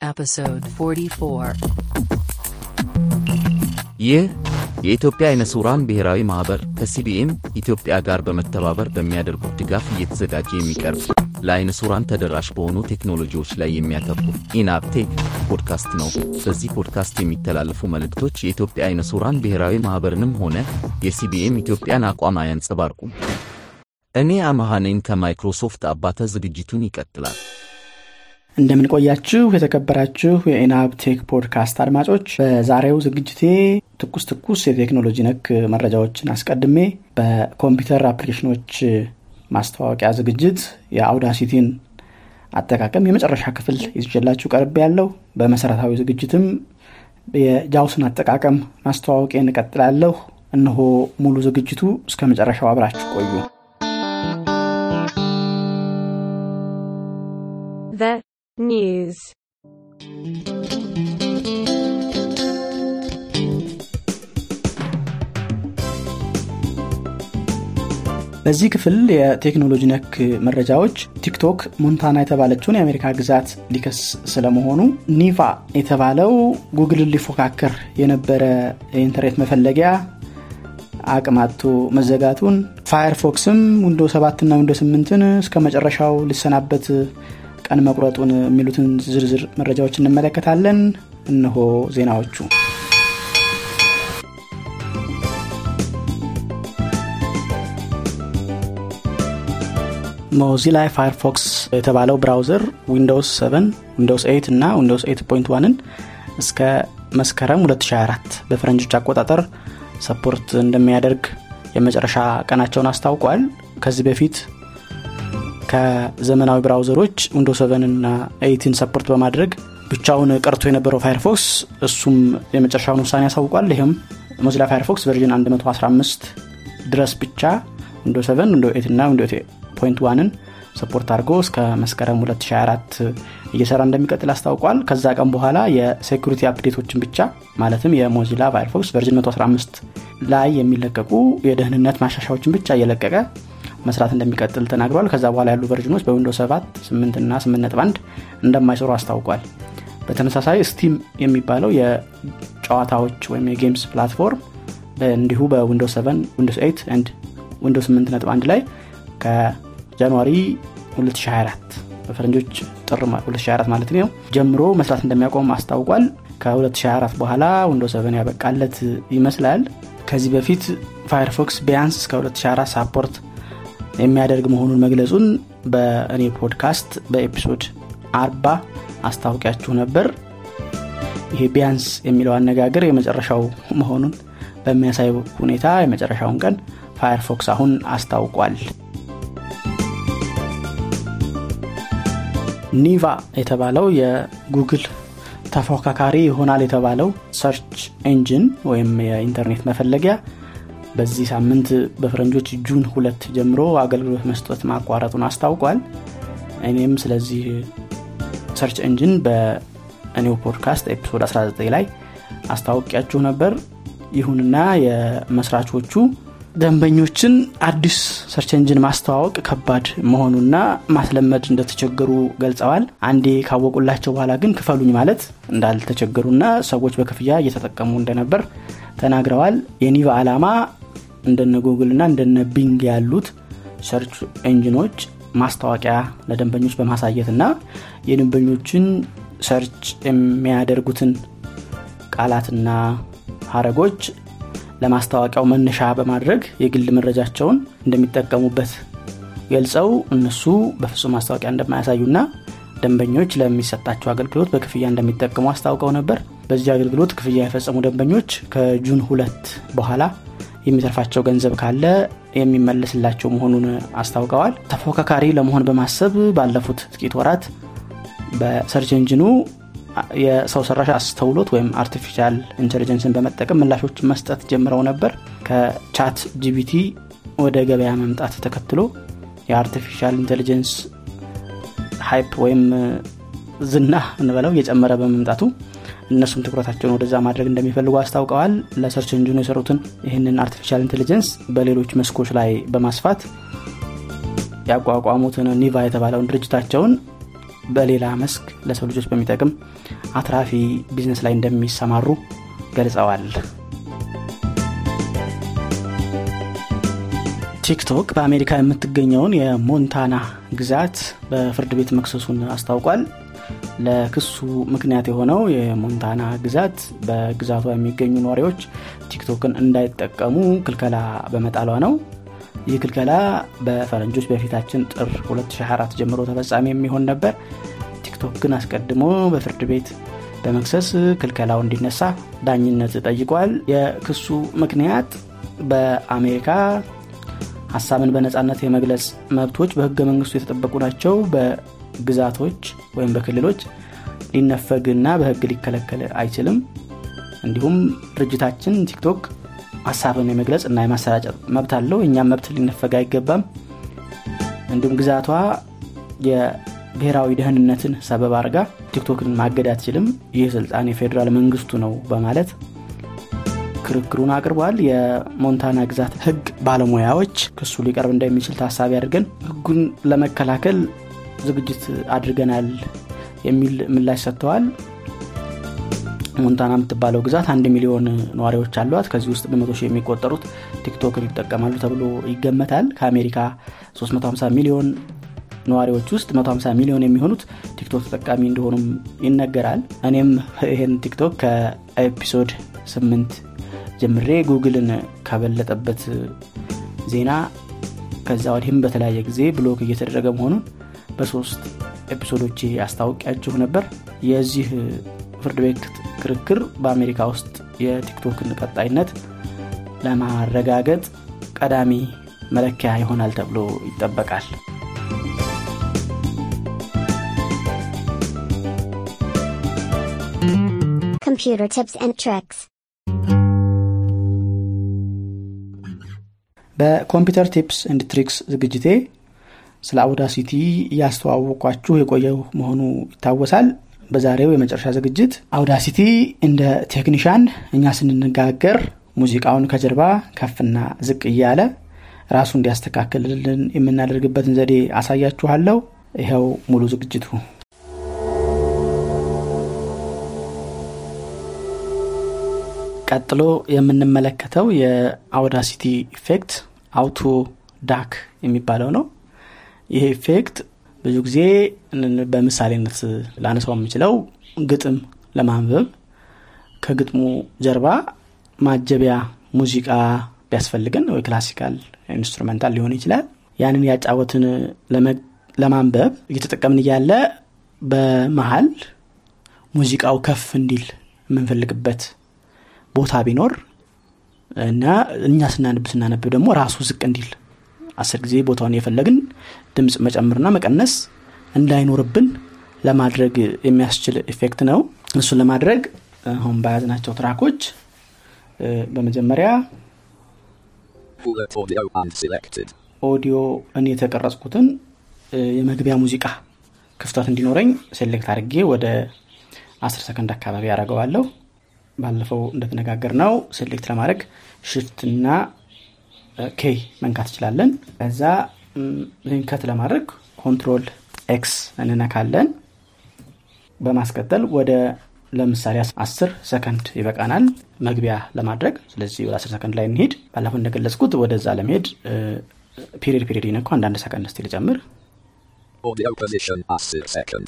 Episode 44. ይህ የኢትዮጵያ አይነ ስውራን ብሔራዊ ማኅበር ከሲቢኤም ኢትዮጵያ ጋር በመተባበር በሚያደርጉት ድጋፍ እየተዘጋጀ የሚቀርብ ለአይነ ስውራን ተደራሽ በሆኑ ቴክኖሎጂዎች ላይ የሚያተኩር ኢናብ ቴክ ፖድካስት ነው። በዚህ ፖድካስት የሚተላለፉ መልእክቶች የኢትዮጵያ አይነ ስውራን ብሔራዊ ማኅበርንም ሆነ የሲቢኤም ኢትዮጵያን አቋም አያንጸባርቁም። እኔ ነኝ ከማይክሮሶፍት አባተ። ዝግጅቱን ይቀጥላል። እንደምን ቆያችሁ የተከበራችሁ የኢናብ ቴክ ፖድካስት አድማጮች፣ በዛሬው ዝግጅቴ ትኩስ ትኩስ የቴክኖሎጂ ነክ መረጃዎችን አስቀድሜ በኮምፒውተር አፕሊኬሽኖች ማስተዋወቂያ ዝግጅት የአውዳሲቲን አጠቃቀም የመጨረሻ ክፍል ይዤላችሁ ቀርቤ ያለው በመሰረታዊ ዝግጅትም የጃውስን አጠቃቀም ማስተዋወቄ እንቀጥላለሁ። እነሆ ሙሉ ዝግጅቱ እስከ መጨረሻው አብራችሁ ቆዩ። news. በዚህ ክፍል የቴክኖሎጂ ነክ መረጃዎች ቲክቶክ ሞንታና የተባለችውን የአሜሪካ ግዛት ሊከስ ስለመሆኑ፣ ኒቫ የተባለው ጉግልን ሊፎካከር የነበረ የኢንተርኔት መፈለጊያ አቅም አጥቶ መዘጋቱን፣ ፋየርፎክስም ዊንዶ 7 እና ዊንዶ 8ን እስከ መጨረሻው ሊሰናበት ቀን መቁረጡን የሚሉትን ዝርዝር መረጃዎች እንመለከታለን። እነሆ ዜናዎቹ። ሞዚላ ፋየርፎክስ የተባለው browser ዊንዶውስ 7 ዊንዶውስ 8 እና ዊንዶውስ 8.1ን እስከ መስከረም 2024 በፈረንጆች አቆጣጠር support እንደሚያደርግ የመጨረሻ ቀናቸውን አስታውቋል። ከዚህ በፊት ከዘመናዊ browser ኦች ዊንዶ 7 እና 8 support በማድረግ ብቻውን ቀርቶ የነበረው ፋየርፎክስ እሱም የመጨረሻውን ውሳኔ ያሳውቋል። ይህም ሞዚላ ፋየርፎክስ version 115 ድረስ ብቻ ዊንዶ 7 ዊንዶ 8 እና ዊንዶ 8.1ን support አድርጎ እስከ መስከረም 2024 እየሰራ እንደሚቀጥል አስታውቋል። ከዛ ቀን በኋላ የ security update ኦችን ብቻ ማለትም የሞዚላ ፋየርፎክስ version 115 ላይ የሚለቀቁ የደህንነት ማሻሻያዎችን ብቻ እየለቀቀ መስራት እንደሚቀጥል ተናግሯል። ከዛ በኋላ ያሉ version ኦች በዊንዶ 7 8 እና 8.1 እንደማይሰሩ አስታውቋል። በተመሳሳይ ስቲም የሚባለው የጨዋታዎች ወይም የ games platform እንዲሁ በዊንዶ 7 ዊንዶ 8 and ዊንዶ 8.1 ላይ ከ January 2024 በፈረንጆች ጥር 2024 ማለት ነው ጀምሮ መስራት እንደሚያቆም አስታውቋል። ከ2024 በኋላ ዊንዶ 7 ያበቃለት ይመስላል። ከዚህ በፊት ፋየርፎክስ ቢያንስ እስከ 2024 support የሚያደርግ መሆኑን መግለጹን በኢናብ ፖድካስት በ episode 40 አስታውቂያችሁ ነበር። ይሄ ቢያንስ የሚለው አነጋገር የመጨረሻው መሆኑን በሚያሳይ ሁኔታ የመጨረሻውን ቀን ፋየርፎክስ አሁን አስታውቋል። ኒቫ የተባለው የጉግል ተፎካካሪ ይሆናል የተባለው search engine ወይም የኢንተርኔት መፈለጊያ በዚህ ሳምንት በፈረንጆች June ሁለት ጀምሮ አገልግሎት መስጠት ማቋረጡን አስታውቋል። እኔም ስለዚህ search engine በእኔው podcast episode 19 ላይ አስታውቂያችሁ ነበር። ይሁንና መስራቾቹ ደንበኞችን አዲስ search engine ማስተዋወቅ ከባድ መሆኑና ማስለመድ እንደተቸገሩ ገልጸዋል። አንዴ ካወቁላቸው በኋላ ግን ክፈሉኝ ማለት እንዳልተቸገሩና ሰዎች በክፍያ እየተጠቀሙ እንደነበር ተናግረዋል። የኒቫ ዓላማ እንደነ ጉግል እና እንደነ ቢንግ ያሉት search engine ኦች ማስታወቂያ ለደንበኞች በማሳየት እና የደንበኞችን search የሚያደርጉትን ቃላትና ሀረጎች ለማስታወቂያው መነሻ በማድረግ የግል መረጃቸውን እንደሚጠቀሙበት ገልጸው እነሱ በፍጹም ማስታወቂያ እንደማያሳዩና ደንበኞች ለሚሰጣቸው አገልግሎት በክፍያ እንደሚጠቀሙ አስታውቀው ነበር። በዚህ አገልግሎት ክፍያ የፈጸሙ ደንበኞች ከ June ሁለት በኋላ የሚተርፋቸው ገንዘብ ካለ የሚመለስላቸው መሆኑን አስታውቀዋል። ተፎካካሪ ለመሆን በማሰብ ባለፉት ጥቂት ወራት በ search engine ኑ የሰው ሰራሽ አስተውሎት ወይም artificial intelligence ን በመጠቀም ምላሾች መስጠት ጀምረው ነበር። ከቻት ጂፒቲ ወደ ገበያ መምጣት ተከትሎ የ artificial intelligence hype ወይም ዝና እንበለው እየጨመረ በመምጣቱ እነሱም ትኩረታቸውን ወደዛ ማድረግ እንደሚፈልጉ አስታውቀዋል። ለ search engine ኑ የሰሩትን ይህንን artificial intelligence በሌሎች መስኮች ላይ በማስፋት ያቋቋሙትን ኒቫ የተባለውን ድርጅታቸውን በሌላ መስክ ለሰው ልጆች በሚጠቅም አትራፊ ቢዝነስ ላይ እንደሚሰማሩ ገልጸዋል ቲክቶክ በአሜሪካ የምትገኘውን የሞንታና ግዛት በፍርድ ቤት መክሰሱን አስታውቋል ለክሱ ምክንያት የሆነው የሞንታና ግዛት በግዛቷ የሚገኙ ነዋሪዎች ቲክቶክን እንዳይጠቀሙ ክልከላ በመጣሏ ነው። ይህ ክልከላ በፈረንጆች በፊታችን ጥር 2024 ጀምሮ ተፈጻሚ የሚሆን ነበር። ቲክቶክ ግን አስቀድሞ በፍርድ ቤት በመክሰስ ክልከላው እንዲነሳ ዳኝነት ጠይቋል። የክሱ ምክንያት በአሜሪካ ሀሳብን በነፃነት የመግለጽ መብቶች በህገ መንግስቱ የተጠበቁ ናቸው በግዛቶች ወይም በክልሎች ሊነፈግና በህግ ሊከለከል አይችልም። እንዲሁም ድርጅታችን ቲክቶክ ሀሳብን የመግለጽ እና የማሰራጨት መብት አለው። እኛም መብት ሊነፈግ አይገባም። እንዲሁም ግዛቷ የብሔራዊ ደህንነትን ሰበብ አድርጋ ቲክቶክን ማገድ አትችልም። ይህ ስልጣን የፌዴራል መንግስቱ ነው በማለት ክርክሩን አቅርቧል። የሞንታና ግዛት ህግ ባለሙያዎች ክሱ ሊቀርብ እንደሚችል ታሳቢ አድርገን ህጉን ለመከላከል ዝግጅት አድርገናል የሚል ምላሽ ሰጥተዋል። ሞንታና የምትባለው ግዛት አንድ ሚሊዮን ነዋሪዎች አሏት። ከዚህ ውስጥ በመቶ ሺህ የሚቆጠሩት ቲክቶክን ይጠቀማሉ ተብሎ ይገመታል። ከአሜሪካ 350 ሚሊዮን ነዋሪዎች ውስጥ 150 ሚሊዮን የሚሆኑት ቲክቶክ ተጠቃሚ እንደሆኑም ይነገራል። እኔም ይህን ቲክቶክ ከ episode 8 ጀምሬ ጉግልን ከበለጠበት ዜና ከዛ ወዲህም በተለያየ ጊዜ block እየተደረገ መሆኑን በሶስት episode ኦች አስታውቂያችሁ ነበር የዚህ ፍርድ ቤት ክርክር በአሜሪካ ውስጥ የቲክቶክን ቀጣይነት ለማረጋገጥ ቀዳሚ መለኪያ ይሆናል ተብሎ ይጠበቃል Computer tips and tricks. በኮምፒውተር tips and tricks ዝግጅቴ ስለ አውዳሲቲ እያስተዋወቋችሁ የቆየው መሆኑ ይታወሳል። በዛሬው የመጨረሻ ዝግጅት አውዳሲቲ እንደ ቴክኒሻን እኛ ስንነጋገር ሙዚቃውን ከጀርባ ከፍና ዝቅ እያለ ራሱ እንዲያስተካክልልን የምናደርግበትን ዘዴ አሳያችኋለሁ። ይኸው ሙሉ ዝግጅቱ። ቀጥሎ የምንመለከተው የአውዳሲቲ effect auto duck የሚባለው ነው ይሄ effect ብዙ ጊዜ በምሳሌነት ላነሳው የምችለው ግጥም ለማንበብ ከግጥሙ ጀርባ ማጀቢያ ሙዚቃ ቢያስፈልገን ወይ classical instrumental ሊሆን ይችላል። ያንን እያጫወትን ለማንበብ እየተጠቀምን እያለ በመሀል ሙዚቃው ከፍ እንዲል የምንፈልግበት ቦታ ቢኖር እና እኛ ስናነብ ስናነብ ደግሞ ራሱ ዝቅ እንዲል አስር ጊዜ ቦታውን የፈለግን ድምፅ መጨመርና መቀነስ እንዳይኖርብን ለማድረግ የሚያስችል effect ነው እሱን ለማድረግ አሁን በያዝናቸው track ኦች በመጀመሪያ. ኦዲዮ እኔ የተቀረጽኩትን የመግቢያ ሙዚቃ ክፍተት እንዲኖረኝ select አድርጌ ወደ 10 ሰከንድ አካባቢ ያደረገዋለሁ ባለፈው እንደተነጋገርነው select ለማድረግ shift እና K መንካት ይችላለን ከዛ cut ለማድረግ control X እንነካለን። በማስቀጠል ወደ ለምሳሌ 10 ሰከንድ ይበቃናል መግቢያ ለማድረግ። ስለዚህ ወደ 10 ሰከንድ ላይ እንሄድ ባለፈው እንደገለጽኩት ወደዛ ለመሄድ period period ይነኩ አንዳንድ ሰከንድ እስቲ ልጨምር። Audio position 10 second.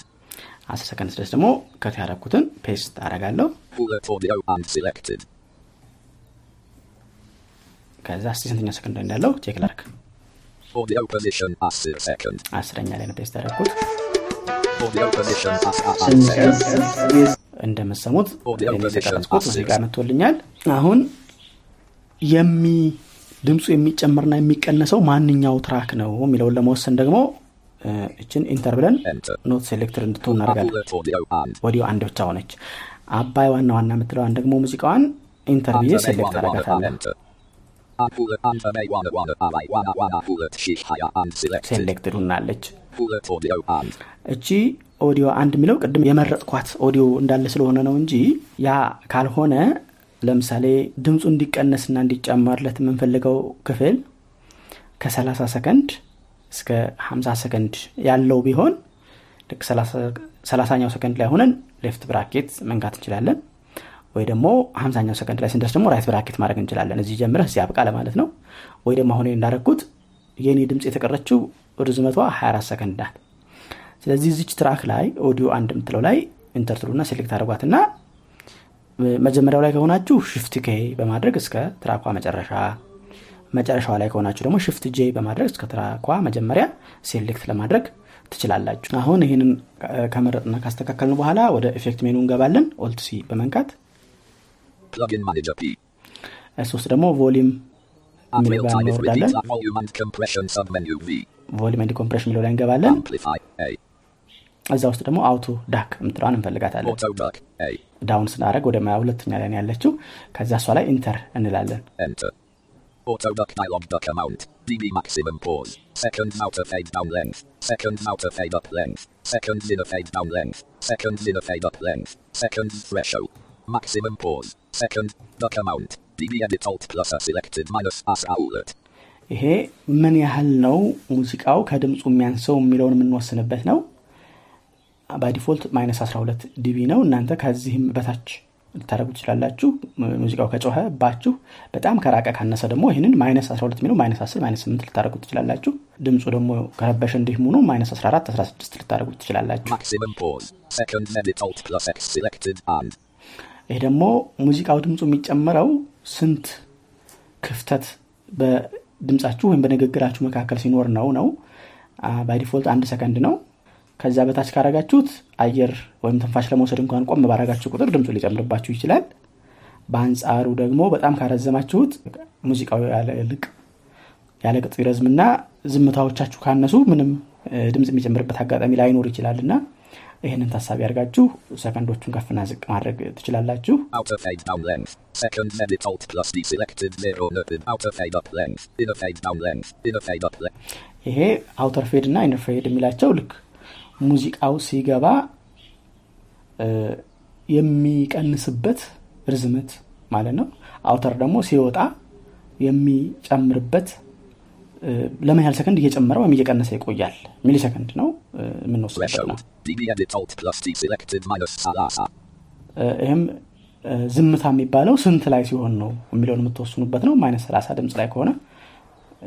10 ሰከንድ ድረስ ደግሞ cut ያደረኩትን paste አረጋለሁ. ከዛ እስቲ ስንተኛ ሰከንድ እንዳለው check ላርክ Audio position 10 second. አስረኛ ላይ 10 second. እንደምሰሙት ሙዚቃ መጥቶልኛል አሁን የሚ ድምፁ የሚጨምርና የሚቀነሰው ማንኛው track ነው የሚለውን ለመወሰን ደግሞ እ፣ እችን enter ብለን Enter. not selected እንድትሆን እናደርጋለን. ወዲሁ አንድ ብቻ ሆነች አባይ ዋና ዋና የምትለዋን ደግሞ ሙዚቃዋን enter ብዬ select አረጋታለሁ selected ሁናለች. እቺ ኦዲዮ አንድ የሚለው ቅድም የመረጥኳት ኦዲዮ እንዳለ ስለሆነ ነው እንጂ ያ ካልሆነ ለምሳሌ ድምፁ እንዲቀነስና እንዲጨመርለት የምንፈልገው ክፍል ከ30 ሰከንድ እስከ 50 ሰከንድ ያለው ቢሆን ልክ ሰላሳኛው ሰከንድ ላይ ሆነን left bracket መንካት እንችላለን ወይ ደግሞ ሀምሳኛው ሰከንድ ላይ ስንደርስ ደግሞ right bracket ማድረግ እንችላለን። እዚህ ጀምረህ እዚህ አብቃ ለማለት ነው። ወይ ደግሞ አሁን እንዳረግኩት የኔ ድምፅ የተቀረችው ርዝመቷ 24 ሰከንድ ናት። ስለዚህ እዚች track ላይ ኦዲዮ አንድ የምትለው ላይ enter ትሉና select አድርጓትና መጀመሪያው ላይ ከሆናችሁ shift K በማድረግ እስከ ትራኳ መጨረሻ መጨረሻዋ ላይ ከሆናችሁ ደግሞ shift J በማድረግ እስከ ትራኳ መጀመሪያ select ለማድረግ ትችላላችሁ። አሁን ይህንን ከመረጥና ካስተካከልን በኋላ ወደ effect menu እንገባለን። alt C በመንካት ውስጥ ደግሞ volume V. ቮሊም ኤንድ ኮምፕሬሽን የሚለው ላይ እንገባለን. እዛ ውስጥ ደግሞ አውቶ ዳክ የምትለዋን እንፈልጋታለን. ዳውን ስናደረግ ወደ ሁለተኛ ላይ ያለችው ከዛ እሷ ላይ ኢንተር እንላለን. Auto duck dialog duck amount. dB maximum pause. Seconds outer fade down length. Seconds outer fade up length. Seconds inner fade down length. Seconds inner fade up length. Seconds threshold. Maximum pause. Second duck amount. dB edit alt plus a selected minus as outlet. ይሄ ምን ያህል ነው ሙዚቃው? ከድምፁ የሚያንሰው የሚለውን የምንወስንበት ነው። by default minus 12 dB ነው። እናንተ ከዚህም በታች ልታደረጉ ትችላላችሁ። ሙዚቃው ከጮኸባችሁ በጣም ከራቀ ካነሰ ደግሞ ይህንን minus 12 የሚለው minus 10 minus 8 ልታደረጉ ትችላላችሁ። ድምፁ ደግሞ ከረበሸ እንዲህ ሙኑ minus 14 16 ልታደረጉ ትችላላችሁ ይሄ ደግሞ ሙዚቃው ድምፁ የሚጨምረው ስንት ክፍተት በድምፃችሁ ወይም በንግግራችሁ መካከል ሲኖር ነው ነው? by default አንድ ሰከንድ ነው። ከዛ በታች ካረጋችሁት አየር ወይም ትንፋሽ ለመውሰድ እንኳን ቆም ባረጋችሁ ቁጥር ድምፁ ሊጨምርባችሁ ይችላል። በአንጻሩ ደግሞ በጣም ካረዘማችሁት ሙዚቃው ያለ ያለ ቅጥ ይረዝምና ዝምታዎቻችሁ ካነሱ ምንም ድምፅ የሚጨምርበት አጋጣሚ ላይኖር ይችላል እና ይህንን ታሳቢ አድርጋችሁ ሰከንዶቹን ከፍና ዝቅ ማድረግ ትችላላችሁ Outer fade down length. Seconds edit alt plus D selected zero noted. Outer fade up length. Inner fade down length. Inner fade up length. ይሄ outer fade እና inner fade የሚላቸው ልክ ሙዚቃው ሲገባ የሚቀንስበት ርዝመት ማለት ነው outer ደግሞ ሲወጣ የሚጨምርበት ለምን ያህል ሰከንድ እየጨመረ ወይም እየቀነሰ ይቆያል ሚሊ ሰከንድ ነው የምንወስድበት ይህም ዝምታ የሚባለው ስንት ላይ ሲሆን ነው የሚለውን የምትወስኑበት ነው። minus 30 ድምፅ ላይ ከሆነ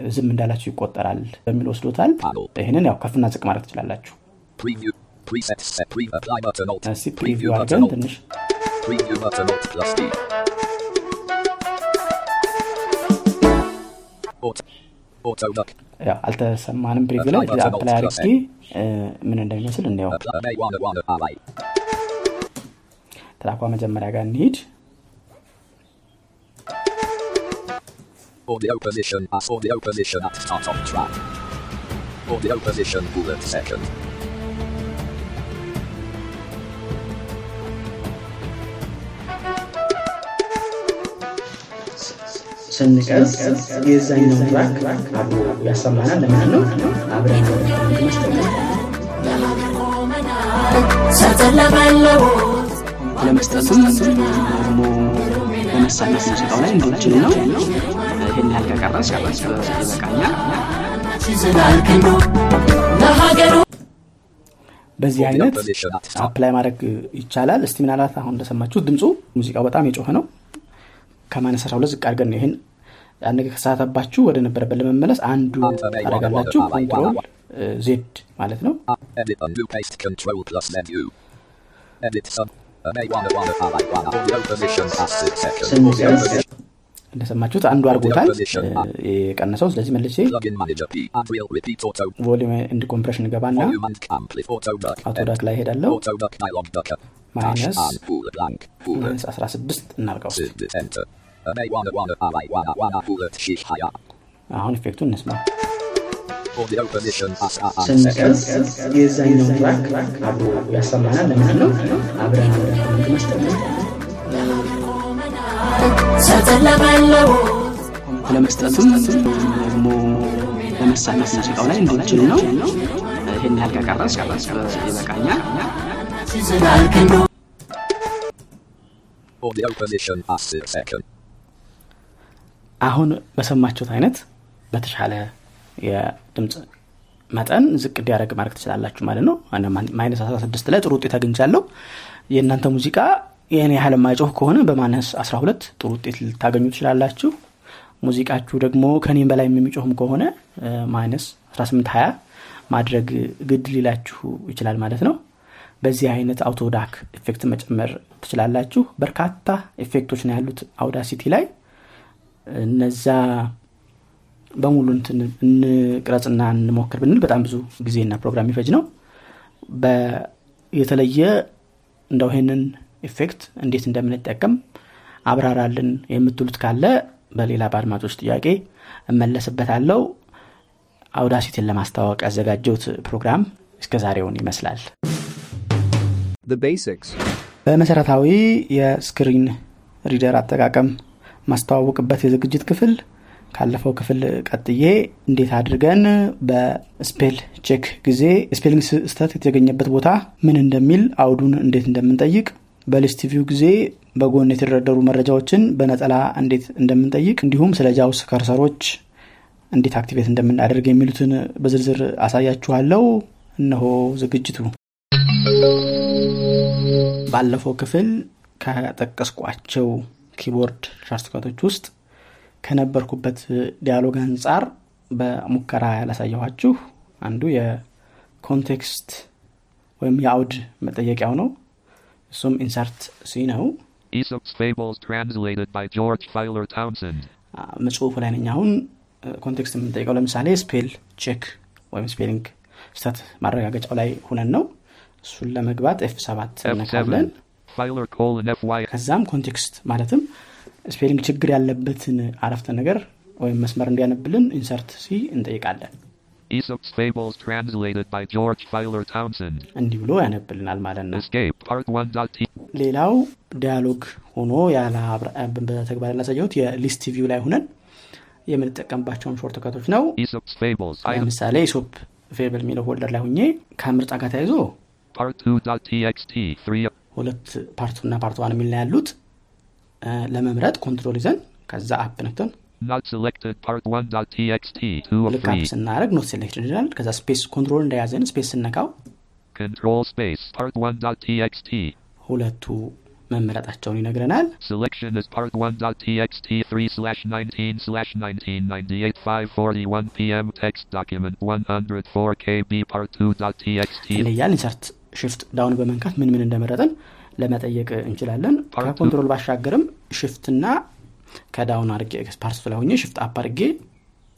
ዝም እንዳላችሁ ይቆጠራል በሚል ወስዶታል። ይህንን ያው ከፍና ዝቅ ማድረግ ትችላላችሁ. ትንሽ አልተሰማንም button አፕላይ አድርጌ ምን እንደሚመስል እንየው. ትራኳ መጀመሪያ ጋር እንሂድ Audio position ስንቀርጽ የዛኛውን track አብሮ ያሰማናል ለምንድን ነው። አብረን ለመሳነፍ ሙዚቃው ላይ እንድንችል ነው። ይህን ያህል ከቀረስ ይበቃኛል በዚህ አይነት. apply ማድረግ ይቻላል። እስቲ ምናልባት አሁን እንደሰማችሁት ድምፁ ሙዚቃው በጣም የጮኸ ነው። ከ minus 12 ዝቅ አድርገን ነው ይህን ያን ነገር ከተሳተባችሁ ወደ ነበረበት ለመመለስ undo ታደርጋላችሁ control Z ማለት ነው. Uh. እንደሰማችሁት undo አድርጎታል የቀነሰው ስለዚህ auto. volume and compression ገባና Volume and amplif auto duck. auto duck ላይ. Full. ማይነስ 16 እናርገው Sid enter. Uh, may wanna wanna ally wanna wanna bullet shish haya. አሁን ኢፌክቱን እንስማ Audio position as a and ስንቀርጽ second. የዛኛውን ትራክ አብሮ ያሰማናል ለምንድን ነው አብረን አብረን መስጠት ለመስጠትም ደግሞ ለመሳነፍ ሙዚቃው ላይ እንድንችል ነው ይህን ያህል ከቀረስ ይበቃኛል Audio position as six second. አሁን በሰማችሁት አይነት በተሻለ የድምፅ መጠን ዝቅ እንዲያደረግ ማድረግ ትችላላችሁ ማለት ነው። minus 16 ላይ ጥሩ ውጤት አግኝቻለሁ። የእናንተ ሙዚቃ ይህን ያህል የማይጮህ ከሆነ በ minus 12 ጥሩ ውጤት ልታገኙ ትችላላችሁ። ሙዚቃችሁ ደግሞ ከኔም በላይ የሚጮህም ከሆነ minus 18 20 ማድረግ ግድ ሊላችሁ ይችላል ማለት ነው። በዚህ አይነት auto duck effect መጨመር ትችላላችሁ። በርካታ effect ኦች ነው ያሉት Audacity ላይ እነዛ በሙሉ እንቅረጽና እንሞክር ብንል በጣም ብዙ ጊዜና ፕሮግራም ይፈጅ ነው። የተለየ እንደው ይህንን effect እንዴት እንደምንጠቀም አብራራልን የምትሉት ካለ በሌላ በአድማጮች ጥያቄ እመለስበታለው Audacity ን ለማስታወቅ ያዘጋጀውት ፕሮግራም እስከ ዛሬውን ይመስላል። The basics. በመሰረታዊ የ screen reader አጠቃቀም ማስተዋወቅበት የዝግጅት ክፍል ካለፈው ክፍል ቀጥዬ እንዴት አድርገን በ spell check ጊዜ spelling ስተት የተገኘበት ቦታ ምን እንደሚል አውዱን እንዴት እንደምንጠይቅ በ list view ጊዜ በጎን የተደረደሩ መረጃዎችን በነጠላ እንዴት እንደምንጠይቅ እንዲሁም ስለ JAWS cursor ኦች እንዴት activate እንደምናደርግ የሚሉትን በዝርዝር አሳያችኋለው እነሆ ዝግጅቱ። ባለፈው ክፍል ከጠቀስቋቸው keyboard shortcut ኦች ውስጥ ከነበርኩበት dialog አንጻር በሙከራ ያላሳየኋችሁ አንዱ የ context ወይም የአውድ መጠየቂያው ነው። እሱም insert C ነው። Aesop's Fables translated by George Filer Townsend. ጽሁፉ ላይ ነኝ አሁን። context የምንጠይቀው ለምሳሌ spell check ወይም spelling ስተት ማረጋገጫው ላይ ሁነን ነው። እሱን ለመግባት F ሰባት እነካለን F7. Filer colon FY. ከዛም context ማለትም spelling ችግር ያለበትን አረፍተ ነገር ወይም መስመር እንዲያነብልን insert C እንጠይቃለን Aesop's Fables translated by George Filer Townsend. እንዲህ ብሎ ያነብልናል ማለት ነው Escape Part 1.t. ሌላው dialog ሆኖ ያለ በተግባር ያላሳየሁት የ list view ላይ ሁነን የምንጠቀምባቸውን shortcut ኦች ነው Aesop's Fables. ለምሳሌ Aesop Fable የሚለው folder ላይ ሁኜ ከምርጫ ጋር ተያይዞ Part 2.txt. 3. ሁለት part two እና part one የሚል ነው ያሉት ለመምረጥ control ይዘን ከዛ up ነክተን Not selected. Part 1.txt. 2 of ልክ up 3. ስናደረግ not selection ይላል ከዛ space control እንደያዘን space ስነካው Control space. Part 1.txt. ሁለቱ መመረጣቸውን ይነግረናል Selection is part 1.txt 3 slash 19 slash 1998 541 p.m. Text document 104 KB part 2.txt. ይለያል insert shift down በመንካት ምን ምን እንደመረጠን ለመጠየቅ እንችላለን ከ control ባሻገርም shift ና ከ down አድርጌ part ላይ ሆኜ shift up አድርጌ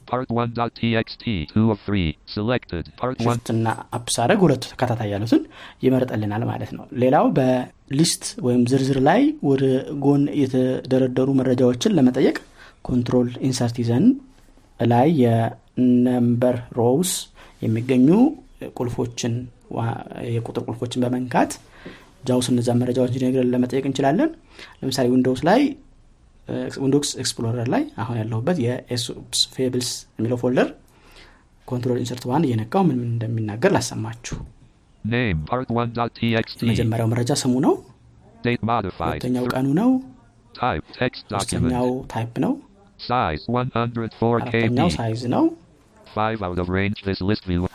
Part 1.txt 2 of 3. Selected. Part 1. shift ና up ሳደረግ ሁለቱ ተከታታይ ያሉትን ይመርጠልናል ማለት ነው ሌላው በ list ወይም ዝርዝር ላይ ወደ ጎን የተደረደሩ መረጃዎችን ለመጠየቅ control insert ይዘን ላይ የ number rows የሚገኙ ቁልፎችን የቁጥር ቁልፎችን በመንካት JAWS እነዛ መረጃዎች እንዲነግረን ለመጠየቅ እንችላለን ለምሳሌ Windows ላይ Windows Explorer ላይ አሁን ያለሁበት የ Aesop's Fables የሚለው folder control insert one እየነካው ምን ምን እንደሚናገር ላሰማችሁ Name. Part 1.txt. የመጀመሪያው መረጃ ስሙ ነው Date modified. ሁለተኛው ቀኑ ነው ሶስተኛው. type ነው Size 104 አራተኛው. size ነው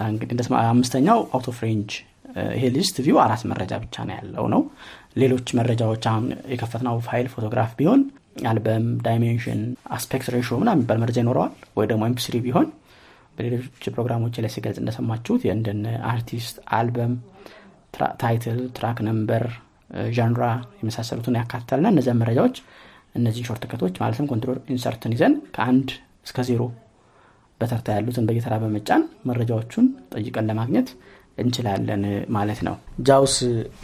እንግዲህ እንደ ስማ- አምስተኛው out of range ይሄ list view አራት መረጃ ብቻ ነው ያለው ነው። ሌሎች መረጃዎች አሁን የከፈትነው ፋይል ፎቶግራፍ ቢሆን album dimension aspect ratio ምና የሚባል መረጃ ይኖረዋል። ወይ ደግሞ MP3 ቢሆን በሌሎች ፕሮግራሞች ላይ ሲገልጽ እንደሰማችሁት የእንደነ artist album title track number genre የመሳሰሉትን ያካትታልና እነዚያን መረጃዎች እነዚህ shortcut ኦች ማለትም control insert ን ይዘን ከአንድ እስከ ዜሮ በተርታ ያሉትን በየተራ በመጫን መረጃዎቹን ጠይቀን ለማግኘት እንችላለን ማለት ነው። JAWS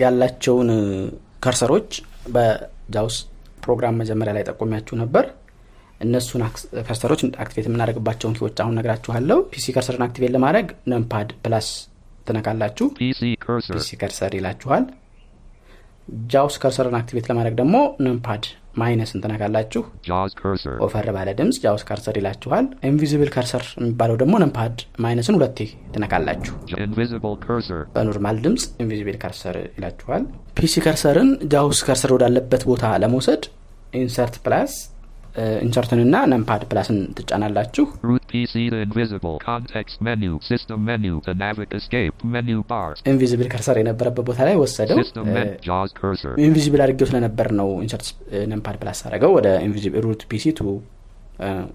ያላቸውን cursor ኦች በ JAWS ፕሮግራም መጀመሪያ ላይ ጠቆሚያችሁ ነበር። እነሱን cursor ኦች activate የምናደርግባቸውን key ዎች አሁን ነግራችኋለሁ። PC cursor ን activate ለማድረግ numpad plus ትነካላችሁ. PC cursor ይላችኋል። JAWS cursor ን activate ለማድረግ ደግሞ numpad ትነካላችሁ JAWS cursor. ኦፈር ባለ ድምፅ JAWS cursor ይላችኋል invisible cursor የሚባለው ደግሞ numpad minus ን ሁለቴ ትነካላችሁ J- Invisible cursor. በ normal ድምፅ invisible cursor ይላችኋል PC cursor ን JAWS cursor ወዳለበት ቦታ ለመውሰድ insert plus insert ንና numpad plus ን ትጫናላችሁ Route PC to invisible. Context menu. System menu to navic escape. Menu bar. invisible cursor የነበረበት ቦታ ላይ ወሰደው. invisible አድርጌው ስለነበር ነው insert numpad plus አደረገው ወደ route PC to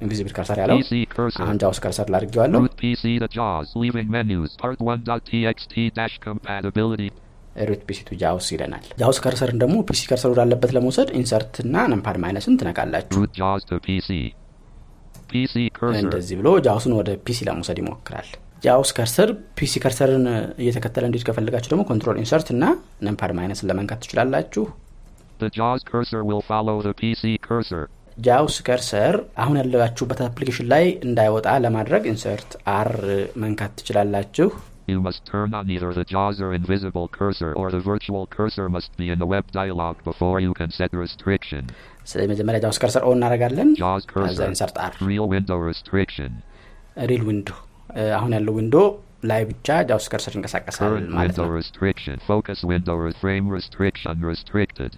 invisible cursor ያለው. አሁን JAWS cursor ላድርጌዋለሁ Route PC to JAWS. Leaving menus. Part 1.txt dash compatibility. ሩት ፒሲ ቱ ጃውስ ይለናል JAWS cursor ን ደግሞ PC cursor ወዳለበት ለመውሰድ insert እና numpad minus ን ትነካላችሁ Route JAWS to PC. PC cursor. እንደዚህ ብሎ JAWS ን ወደ PC ለመውሰድ ይሞክራል JAWS cursor PC cursor ን እየተከተለ እንዲሄድ ከፈልጋችሁ ደግሞ control insert እና numpad minus ን ለመንካት ትችላላችሁ The JAWS cursor will follow the PC cursor. JAWS cursor አሁን ያለባችሁበት application ላይ እንዳይወጣ ለማድረግ insert R መንካት ትችላላችሁ You must turn on either the JAWS or invisible cursor or the virtual cursor must be in the web dialog before you can set restriction. ስለዚህ መጀመሪያ ጃውስ ከርሰር ኦ እናደረጋለን JAWS ከዛ cursor. ኢንሰርት አር Real window restriction. ሪል ዊንዶ አሁን ያለው ዊንዶ ላይ ብቻ ጃውስ ከርሰር ይንቀሳቀሳል Current ማለት window ነው restriction. Focus window or frame restriction restricted.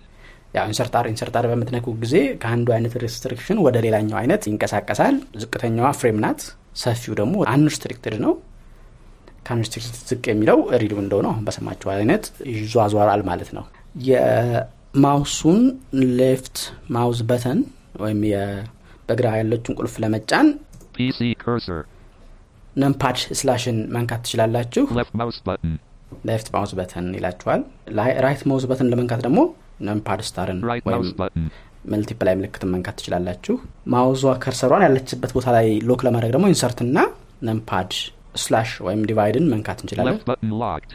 ያው ኢንሰርት አር ኢንሰርት አር በምትነኩ ጊዜ ከአንዱ አይነት ሬስትሪክሽን ወደ ሌላኛው አይነት ይንቀሳቀሳል ዝቅተኛዋ ፍሬም ናት ሰፊው ደግሞ አንሪስትሪክትድ ነው ከ unrestricted ዝቅ የሚለው real window ነው አሁን በሰማችሁ አይነት ይዟዟራል ማለት ነው የማውሱን left mouse button ወይም በግራ ያለችን ቁልፍ ለመጫን. numpad slash ን መንካት ትችላላችሁ. left mouse button ይላችኋል right mouse button ለመንካት ደግሞ numpad star ን ወይም. multiply ምልክትን መንካት ትችላላችሁ ማውዟ cursor ሯን ያለችበት ቦታ ላይ lock ለማድረግ ደግሞ insert እና numpad slash ወይም divide ን መንካት እንችላለን Left button locked.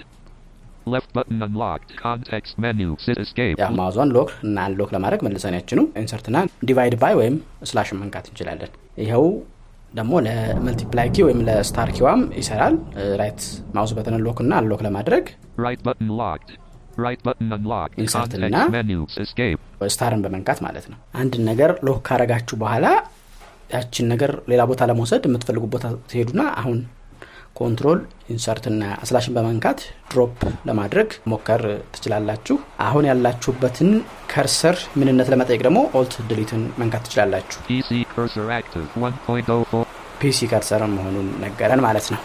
Left button unlocked. Context menu. Sit escape. ያ ማውዟን lock እና unlock ለማድረግ መልሰን ያችኑ insert ና divide by ወይም slash ን መንካት እንችላለን ይኸው ደግሞ ለ multiply key ወይም ለ star key ዋም ይሰራል right mouse button lock እና unlock ለማድረግ Right button locked. Right button unlocked. Insert Context እና- menu. Escape. star ን በመንካት ማለት ነው አንድን ነገር lock ካረጋችሁ በኋላ ያችን ነገር ሌላ ቦታ ለመውሰድ የምትፈልጉ ቦታ ትሄዱና አሁን control insert ና slash ን በመንካት drop ለማድረግ መሞከር ትችላላችሁ አሁን ያላችሁበትን cursor ምንነት ለመጠየቅ ደግሞ alt delete ን መንካት ትችላላችሁ PC cursor active. 1.04. PC cursor መሆኑን ነገረን ማለት ነው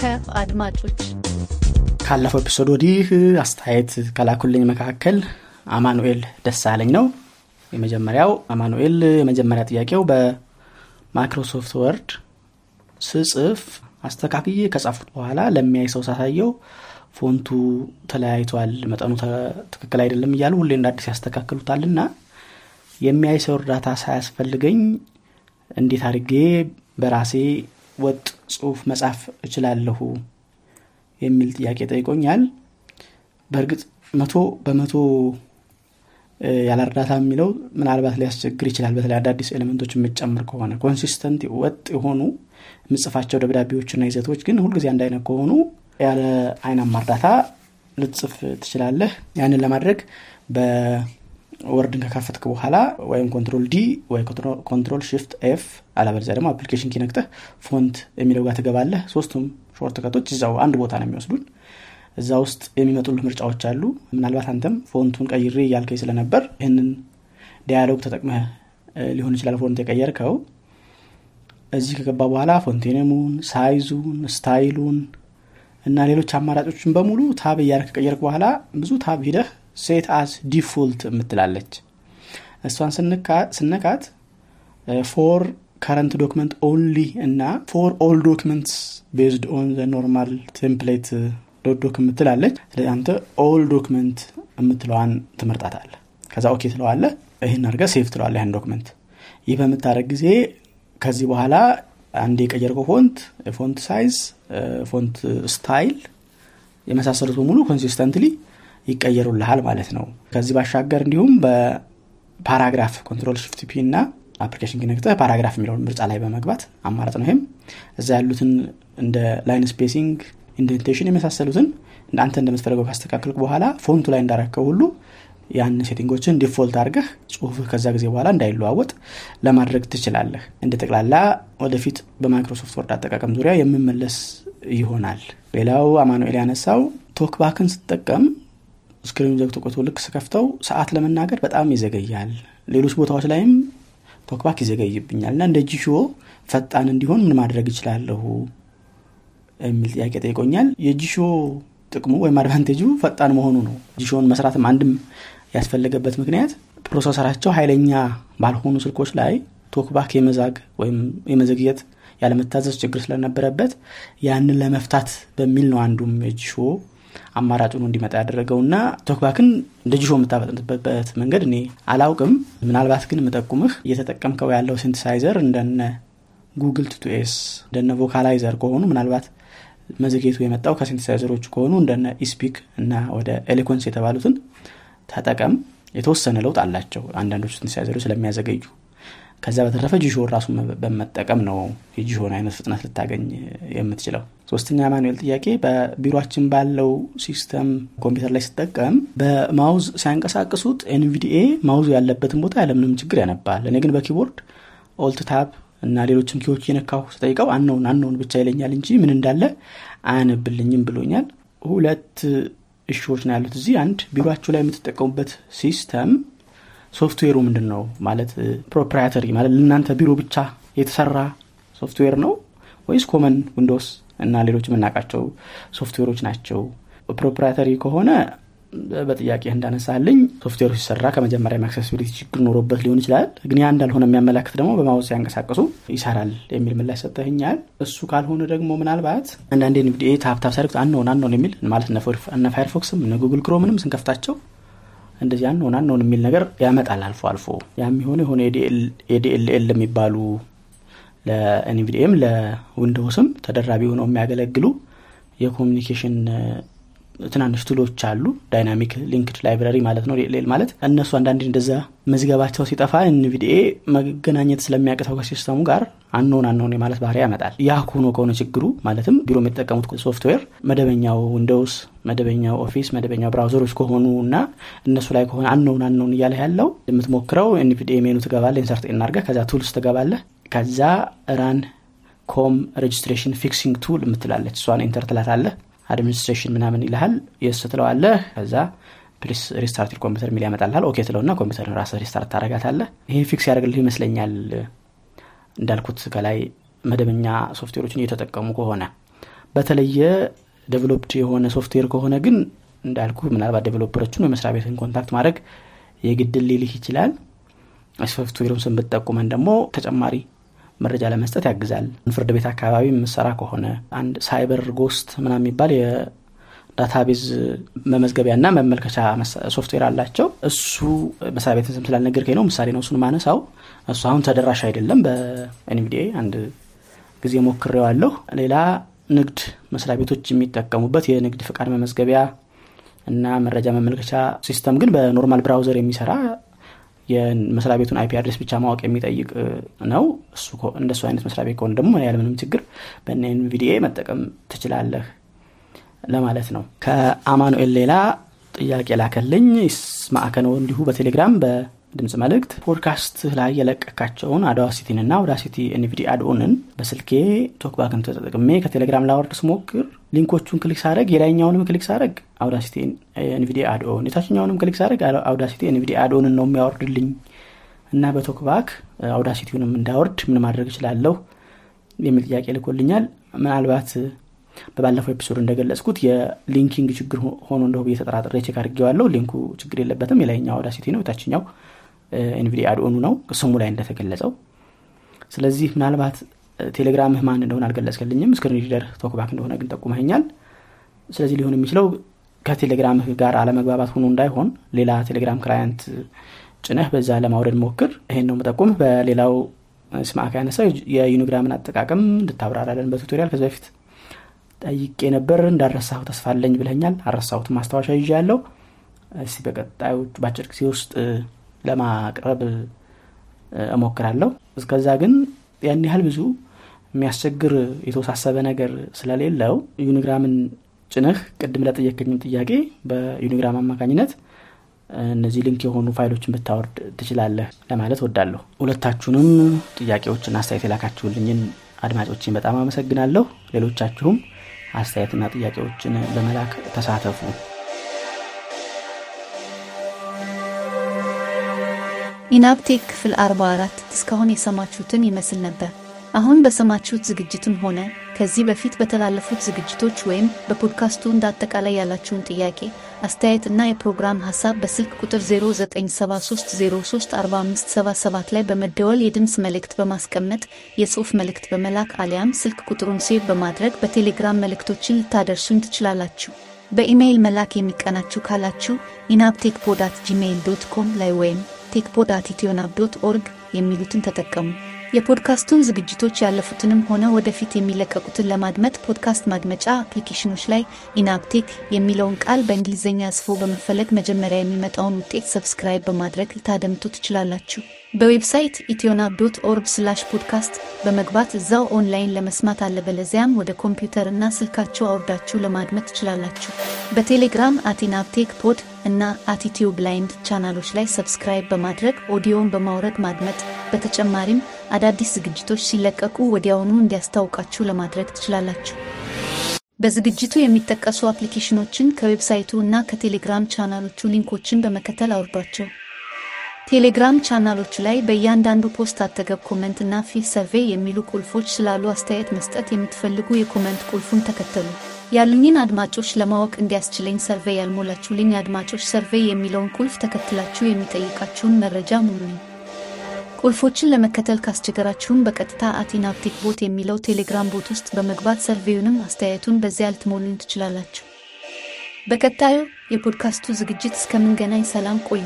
ከአድማጮች ካለፈው episode ወዲህ አስተያየት ከላኩልኝ መካከል አማኑኤል ደሳለኝ ነው የመጀመሪያው አማኑኤል የመጀመሪያ ጥያቄው በ Microsoft Word ስጽፍ አስተካክዬ ከጻፉት በኋላ ለሚያይ ሰው ሳሳየው font ኡ ተለያይቷል መጠኑ ትክክል አይደለም እያሉ ሁሌ እንደ አዲስ ያስተካክሉታልና የሚያይ ሰው እርዳታ ሳያስፈልገኝ እንዴት አድርጌ በራሴ ወጥ ጽሁፍ መጻፍ እችላለሁ የሚል ጥያቄ ጠይቆኛል። በእርግጥ መቶ በመቶ ያለ እርዳታ የሚለው ምናልባት ሊያስቸግር ይችላል። በተለይ አዳዲስ ኤሌመንቶች የምጨምር ከሆነ consistent ወጥ የሆኑ የምጽፋቸው ደብዳቤዎችና ይዘቶች ግን ሁልጊዜ አንድ አይነት ከሆኑ ያለ አይናማ እርዳታ ልትጽፍ ትችላለህ። ያንን ለማድረግ በ Word ን ከከፈትክ በኋላ ወይም control D ወይ control shift F አለበለዚያ ደግሞ application key ነክተህ font የሚለው ጋር ትገባለህ። ሶስቱም shortcut ኦች እዛው አንድ ቦታ ነው የሚወስዱን። እዛ ውስጥ የሚመጡልህ ምርጫዎች አሉ። ምናልባት አንተም font ኡን ቀይሬ እያልከኝ ስለነበር ይህንን dialog ተጠቅመህ ሊሆን ይችላል font የቀየርከው እዚህ ከገባ በኋላ ፎንቴነሙን ሳይዙን ስታይሉን እና ሌሎች አማራጮችን በሙሉ tab እያልክ ከቀየርክ በኋላ ብዙ tab ሂደህ set as default የምትላለች። እሷን ስትነካት for current document only እና for all documents based on normal template doc የምትላለች። ስለዚህ አንተ all document የምትለዋን ትመርጣታለህ ከዛ okay ትለዋለህ ይህን አድርገህ save ትለዋለህ ይህን document። ይህ በምታደረግ ጊዜ ከዚህ በኋላ አንድ የቀየርከው font font size font style የመሳሰሉት በሙሉ consistently ይቀየሩልሃል ማለት ነው። ከዚህ ባሻገር እንዲሁም በ paragraph control shift P እና application key ነክተህ paragraph የሚለውን ምርጫ ላይ በመግባት አማራጭ ነው ይህም እዛ ያሉትን እንደ line spacing indentation የመሳሰሉትን አንተ እንደምትፈልገው ካስተካከልክ በኋላ font ኡ ላይ እንዳረከው ሁሉ ያን setting ኦችን default አድርገህ ጽሁፍህ ከዛ ጊዜ በኋላ እንዳይለዋወጥ ለማድረግ ትችላለህ። እንደ ጠቅላላ ወደፊት በ Microsoft Word አጠቃቀም ዙሪያ የምመለስ ይሆናል። ሌላው አማኑኤል ያነሳው TalkBack ን ስትጠቀም screen ኡ ዘግቶ ልክ ስከፍተው ሰዓት ለመናገር በጣም ይዘገያል። ሌሎች ቦታዎች ላይም TalkBack ይዘገይብኛል እና እንደ Jieshuo ፈጣን እንዲሆን ምን ማድረግ ይችላለሁ የሚል ጥያቄ ጠይቆኛል። የ Jieshuo ጥቅሙ ወይም advantage ኡ ፈጣን መሆኑ ነው። Jieshuo ን መስራትም አንድም ያስፈለገበት ምክንያት processor ኣቸው ኃይለኛ ባልሆኑ ስልኮች ላይ TalkBack የመዛግ ወይም የመዘግየት ያለመታዘዝ ችግር ስለነበረበት ያንን ለመፍታት በሚል ነው አንዱም የ Jieshuo አማራጭ ሆኖ እንዲመጣ ያደረገው እና TalkBack ን እንደ Jieshuo የምታፈጥንበት መንገድ እኔ አላውቅም። ምናልባት ግን የምጠቁምህ እየተጠቀምከው ያለው synthesizer እንደነ Google TTS እንደነ Vocalizer ከሆኑ ምናልባት መዘግየቱ የመጣው ከ synthesizer ኦቹ ከሆኑ እንደነ eSpeak እና ወደ Eloquence የተባሉትን ተጠቀም የተወሰነ ለውጥ አላቸው አንዳንዶቹ synthesizer ኦች ስለሚያዘገዩ። ከዛ በተረፈ Jieshuo ን ራሱ በመጠቀም ነው የ Jieshuo ን አይነት ፍጥነት ልታገኝ የምትችለው። ሶስተኛ አማኑኤል ጥያቄ በቢሯችን ባለው system ኮምፒውተር ላይ ስጠቀም በ mouse ሲያንቀሳቅሱት NVDA mouse ኡ ያለበትን ቦታ ያለምንም ችግር ያነባል። እኔ ግን በ keyboard alt tab እና ሌሎችም key ዎች እየነካሁ ስጠይቀው አነውን አነውን ብቻ ይለኛል እንጂ ምን እንዳለ አያነብልኝም ብሎኛል። ሁለት issue ዎች ነው ያሉት እዚህ አንድ ቢሯችሁ ላይ የምትጠቀሙበት system software ኡ ምንድን ነው ማለት proprietary ማለት ለእናንተ ቢሮ ብቻ የተሰራ ሶፍትዌር ነው ወይስ common Windows እና ሌሎች የምናውቃቸው ሶፍትዌሮች ናቸው? proprietary ከሆነ በጥያቄ እንዳነሳልኝ ሶፍትዌሩ ሲሰራ ከመጀመሪያ accessibility ችግር ኖሮበት ሊሆን ይችላል። ግን ያ እንዳልሆነ የሚያመላክት ደግሞ በ mouse ሲያንቀሳቀሱ ይሰራል የሚል ምላሽ ሰጠህኛል እሱ ካልሆነ ደግሞ ምናልባት አንዳንዴ እንግዲህ ታፕታፕ ሳይረግጥ አንሆን አንሆን የሚል ማለት እነ Firefox ም እነ Google Chrome ንም ስንከፍታቸው እንደዚህ አንሆን አንሆን የሚል ነገር ያመጣል አልፎ አልፎ። ያም የሆነ የሆነ DLL የሚባሉ ለኤንቪዲኤም ለዊንዶውስም ተደራቢ ሆነው የሚያገለግሉ የ communication ትናንሽ tool ኦች አሉ። dynamic linked library ማለት ነው ሌል ማለት። እነሱ አንዳንድ እንደዛ መዝገባቸው ሲጠፋ NVDA መገናኘት ስለሚያቅተው ከ system ኡ ጋር አንሆን አንሆን የማለት ባህሪ ያመጣል። ያ ሆኖ ከሆነ ችግሩ ማለትም ቢሮ የሚጠቀሙት ሶፍትዌር መደበኛው Windows መደበኛው Office መደበኛው browser ኦች ከሆኑ እና እነሱ ላይ ከሆነ አልሆን አልሆን እያለ ያለው የምትሞክረው NVDA menu ትገባለ insert N አርገ ከዛ tools ትገባለህ ከዛ run COM registration fixing tool የምትል አለች። እሷን enter ትላታለህ administration ምናምን ይልሃል yes ትለዋለህ ከዛ please restart computer የሚል ያመጣልሃል። OK ትለውና ኮምፒውተርን ራስ restart ታረጋታለህ ይሄ fix ያደርግልህ ይመስለኛል። እንዳልኩት ከላይ መደበኛ ሶፍትዌሮችን እየተጠቀሙ ከሆነ በተለየ developed የሆነ ሶፍትዌር ከሆነ ግን እንዳልኩ ምናልባት developer ኦችን የመስሪያ ቤትን contact ማድረግ የግድ ሊልህ ይችላል። ሶፍትዌሩን ስም ደግሞ ተጨማሪ መረጃ ለመስጠት ያግዛል። ፍርድ ቤት አካባቢ የምሰራ ከሆነ አንድ Cyber Ghost ምና የሚባል የ database መመዝገቢያ ና መመልከቻ ሶፍትዌር አላቸው። እሱ መስሪያ ቤትን ስም ስላልነገርከኝ ነው ምሳሌ ነው እሱን ማነሳው እሱ አሁን ተደራሽ አይደለም። በ NVDA አንድ ጊዜ ሞክሬዋለሁ። ሌላ ንግድ መስሪያ ቤቶች የሚጠቀሙበት የንግድ ፍቃድ መመዝገቢያ እና መረጃ መመልከቻ system ግን በ normal browser የሚሰራ የመስሪያ ቤቱን IP address ብቻ ማወቅ የሚጠይቅ ነው። እንደሱ አይነት መስሪያ ቤት ከሆነ ደግሞ ያለምንም ችግር በ NVDA መጠቀም ትችላለህ ለማለት ነው። ከአማኑኤል ሌላ ጥያቄ ላከልኝ። ስማዕከ ነው እንዲሁ በቴሌግራም በድምፅ መልእክት ፖድካስት ላይ የለቀካቸውን Audacity ን ና Audacity NVDA add-on ን በስልኬ TalkBack ን ተጠቅሜ ከቴሌግራም ላወርድ ስሞክር link ኦቹን click ሳረግ የላይኛውንም click ሳረግ Audacity NVDA add-on የታችኛውንም click ሳረግ Audacity NVDA add-on ን ነው የሚያወርድልኝ። እና በ TalkBack Audacity ውንም እንዳወርድ ምን ማድረግ እችላለሁ የሚል ጥያቄ ልኮልኛል። ምናልባት በባለፈው episode እንደገለጽኩት የ linking ችግር ሆኖ እንደሁ ብዬ check አድርጌዋለሁ። link ኡ ችግር የለበትም። የላይኛው Audacity ነው። የታችኛው NVDA add-on ኑ ነው ስሙ ላይ እንደተገለጸው። ስለዚህ ምናልባት ቴሌግራምህ ማን እንደሆነ አልገለጽክልኝም screen reader TalkBack እንደሆነ ግን ጠቁመኛል ስለዚህ ሊሆን የሚችለው ከቴሌግራምህ ጋር አለመግባባት ሆኖ እንዳይሆን ሌላ ቴሌግራም client ጭነህ በዛ ለማውረድ ሞክር። ይሄን ነው ምጠቁም በሌላው ስማዕከ ያነሳው የ Unigram ን አጠቃቀም እንድታብራራልን በ tutorial ከዚ በፊት ጠይቄ ነበር። እንዳልረሳሁ ተስፋለኝ ብለኛል አልረሳሁት ማስታወሻ ይዤ ያለው። እስቲ በቀጣዩ በአጭር ጊዜ ውስጥ ለማቅረብ እሞክራለሁ። እስከዛ ግን ያን ያህል ብዙ የሚያስቸግር የተወሳሰበ ነገር ስለሌለው Unigram ን ጭነህ ቅድም ለጠየቀኝን ጥያቄ በ Unigram አማካኝነት እነዚህ link የሆኑ ፋይሎችን ብታወርድ ትችላለህ ለማለት ወዳለሁ ሁለታችሁንም ጥያቄዎችና አስተያየት የላካችሁልኝን አድማጮችን በጣም አመሰግናለሁ። ሌሎቻችሁም አስተያየትና ጥያቄዎችን በመላክ ተሳተፉ ኢናፕቴክ ክፍል 44 እስካሁን የሰማችሁትን ይመስል ነበር። አሁን በሰማችሁት ዝግጅትም ሆነ ከዚህ በፊት በተላለፉት ዝግጅቶች ወይም በፖድካስቱ እንደ አጠቃላይ ያላችሁን ጥያቄ፣ አስተያየት እና የፕሮግራም ሀሳብ በስልክ ቁጥር 0973034577 ላይ በመደወል የድምፅ መልእክት በማስቀመጥ የጽሑፍ መልእክት በመላክ አሊያም ስልክ ቁጥሩን save በማድረግ በቴሌግራም መልእክቶችን ልታደርሱን ትችላላችሁ። በኢሜይል መላክ የሚቀናችሁ ካላችሁ ENAB Tech pod at Gmail dot com ላይ ወይም org የሚሉትን ተጠቀሙ። የፖድካስቱን ዝግጅቶች ያለፉትንም ሆነ ወደፊት የሚለቀቁትን ለማድመጥ ፖድካስት ማድመጫ አፕሊኬሽኖች ላይ ENAB Tech የሚለውን ቃል በእንግሊዝኛ ጽፎ በመፈለግ መጀመሪያ የሚመጣውን ውጤት subscribe በማድረግ ልታደምጡ ትችላላችሁ። በ website EthioNAB dot org slash podcast በመግባት እዛው ኦንላይን ለመስማት አለበለዚያም ወደ ኮምፒውተር እና ስልካችሁ አውርዳችሁ ለማድመጥ ትችላላችሁ። በቴሌግራም at ENAB Tech pod እና at Ethio Blind ቻናሎች ላይ subscribe በማድረግ ኦዲዮን በማውረድ ማድመጥ በተጨማሪም አዳዲስ ዝግጅቶች ሲለቀቁ ወዲያውኑ እንዲያስታውቃችሁ ለማድረግ ትችላላችሁ። በዝግጅቱ የሚጠቀሱ አፕሊኬሽኖችን ከ website ኡ እና ከቴሌግራም ቻናሎቹ link ኦችን በመከተል አውርዷቸው። ቴሌግራም ቻናሎቹ ላይ በእያንዳንዱ post አጠገብ comment እና fill survey የሚሉ ቁልፎች ስላሉ አስተያየት መስጠት የምትፈልጉ የ comment ቁልፉን ተከተሉ። ያሉኝን አድማጮች ለማወቅ እንዲያስችለኝ survey ያልሞላችሁልኝ አድማጮች survey የሚለውን ቁልፍ ተከትላችሁ የሚጠይቃችሁን መረጃ ሙሉኝ። ቁልፎችን ለመከተል ካስቸገራችሁም በቀጥታ at ENAB Tech bot የሚለው ቴሌግራም bot ውስጥ በመግባት survey ኡንም አስተያየቱን በዚያ ልትሞሉን ትችላላችሁ። በቀጣዩ የፖድካስቱ ዝግጅት እስከምንገናኝ ሰላም ቆዩ።